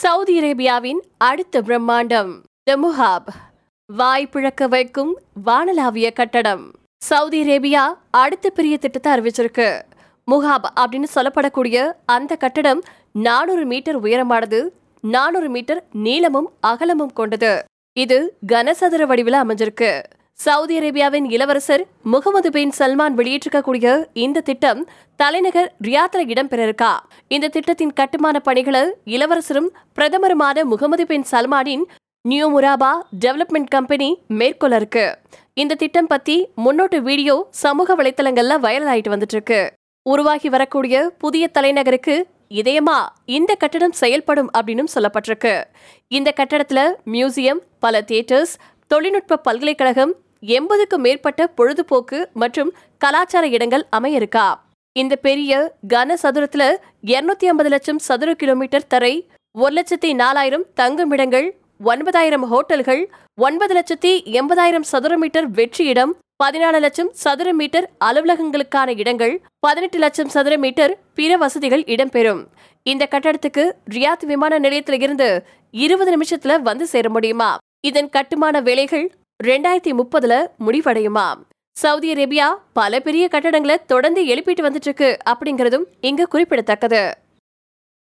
Saudi அரேபியாவின் அடுத்த பிரம்மாண்டம் த முஹாப். வாய் பிழக்க வைக்கும் வானலாவிய கட்டடம். சவுதி அரேபியா அடுத்த பெரிய திட்டத்தை அறிவிச்சிருக்கு. முஹாப் அப்படின்னு சொல்லப்படக்கூடிய அந்த கட்டடம் நானூறு மீட்டர் உயரமானது நானூறு மீட்டர் நீளமும் அகலமும் கொண்டது. இது கனசதுர வடிவில் அமைஞ்சிருக்கு. சவுதி அரேபியாவின் இளவரசர் முகமது பின் சல்மான் வெளியிட்டிருக்கக்கூடிய இந்த திட்டம் தலைநகர் ரியாத்ல இடம்பெற இருக்கா இந்த திட்டத்தின் கட்டுமான பணிகளை இளவரசரும் பிரதமருமான முகமது பின் சல்மானின் நியூ முராபா டெவலப்மெண்ட் கம்பெனி மேற்கொள்ள இருக்கு இந்த திட்டம் பத்தி முன்னோட்டு வீடியோ சமூக வலைத்தளங்கள்ல வைரல் ஆயிட்டு வந்துட்டு இருக்கு உருவாகி வரக்கூடிய புதிய தலைநகருக்கு இதயமா இந்த கட்டடம் செயல்படும் அப்படின்னு சொல்லப்பட்டிருக்கு. இந்த கட்டடத்துல மியூசியம் பல தியேட்டர்ஸ் தொழில்நுட்ப பல்கலைக்கழகம் எண்பதுக்கும் மேற்பட்ட பொழுதுபோக்கு மற்றும் கலாச்சார இடங்கள் அமைய இருக்கா இந்த பெரிய கன சதுரத்துல இருநூத்தி ஐம்பது லட்சம் சதுர கிலோமீட்டர் தரை ஒரு லட்சத்தி நாலாயிரம் தங்குமிடங்கள் ஒன்பதாயிரம் ஹோட்டல்கள் ஒன்பது லட்சத்தி எண்பதாயிரம் சதுர மீட்டர் வெற்றி இடம் பதினாலு லட்சம் சதுர மீட்டர் அலுவலகங்களுக்கான இடங்கள் பதினெட்டு லட்சம் சதுர மீட்டர் பிற வசதிகள் இடம்பெறும். இந்த கட்டடத்துக்கு ரியாத் விமான நிலையத்தில் இருந்து இருபது நிமிஷத்துல வந்து சேர முடியுமா? இதன் கட்டுமான வேலைகள் ரெண்டாயிரத்தி முப்பதுல முடிவடையுமா? சவுதி அரேபியா பல பெரிய கட்டடங்களை தொடர்ந்து எழுப்பிட்டு வந்துட்டு இருக்கு அப்படிங்கறதும் இங்க குறிப்பிடத்தக்கது.